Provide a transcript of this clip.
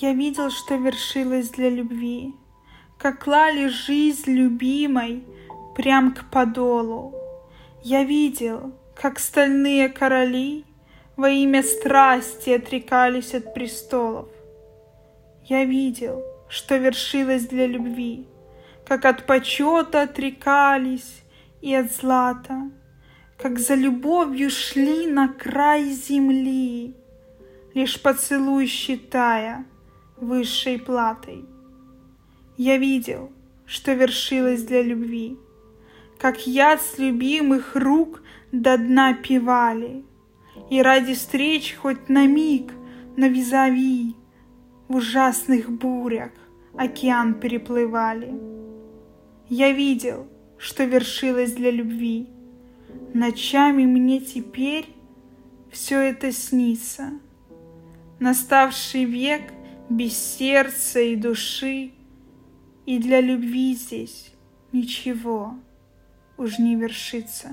Я видел, что вершилось для любви, Как клали жизнь любимой Прям к подолу. Я видел, как стальные короли Во имя страсти отрекались от престолов. Я видел, что вершилось для любви, Как от почета отрекались и от злата, Как за любовью шли на край земли, Лишь поцелуй считая высшей платой. Я видел, что вершилось для любви, Как яд с любимых рук до дна пивали, И ради встреч хоть на миг на визави В ужасных бурях океан переплывали. Я видел, что вершилось для любви, Ночами мне теперь все это снится — наставший век без сердца и души, и для любви здесь ничего уж не вершится.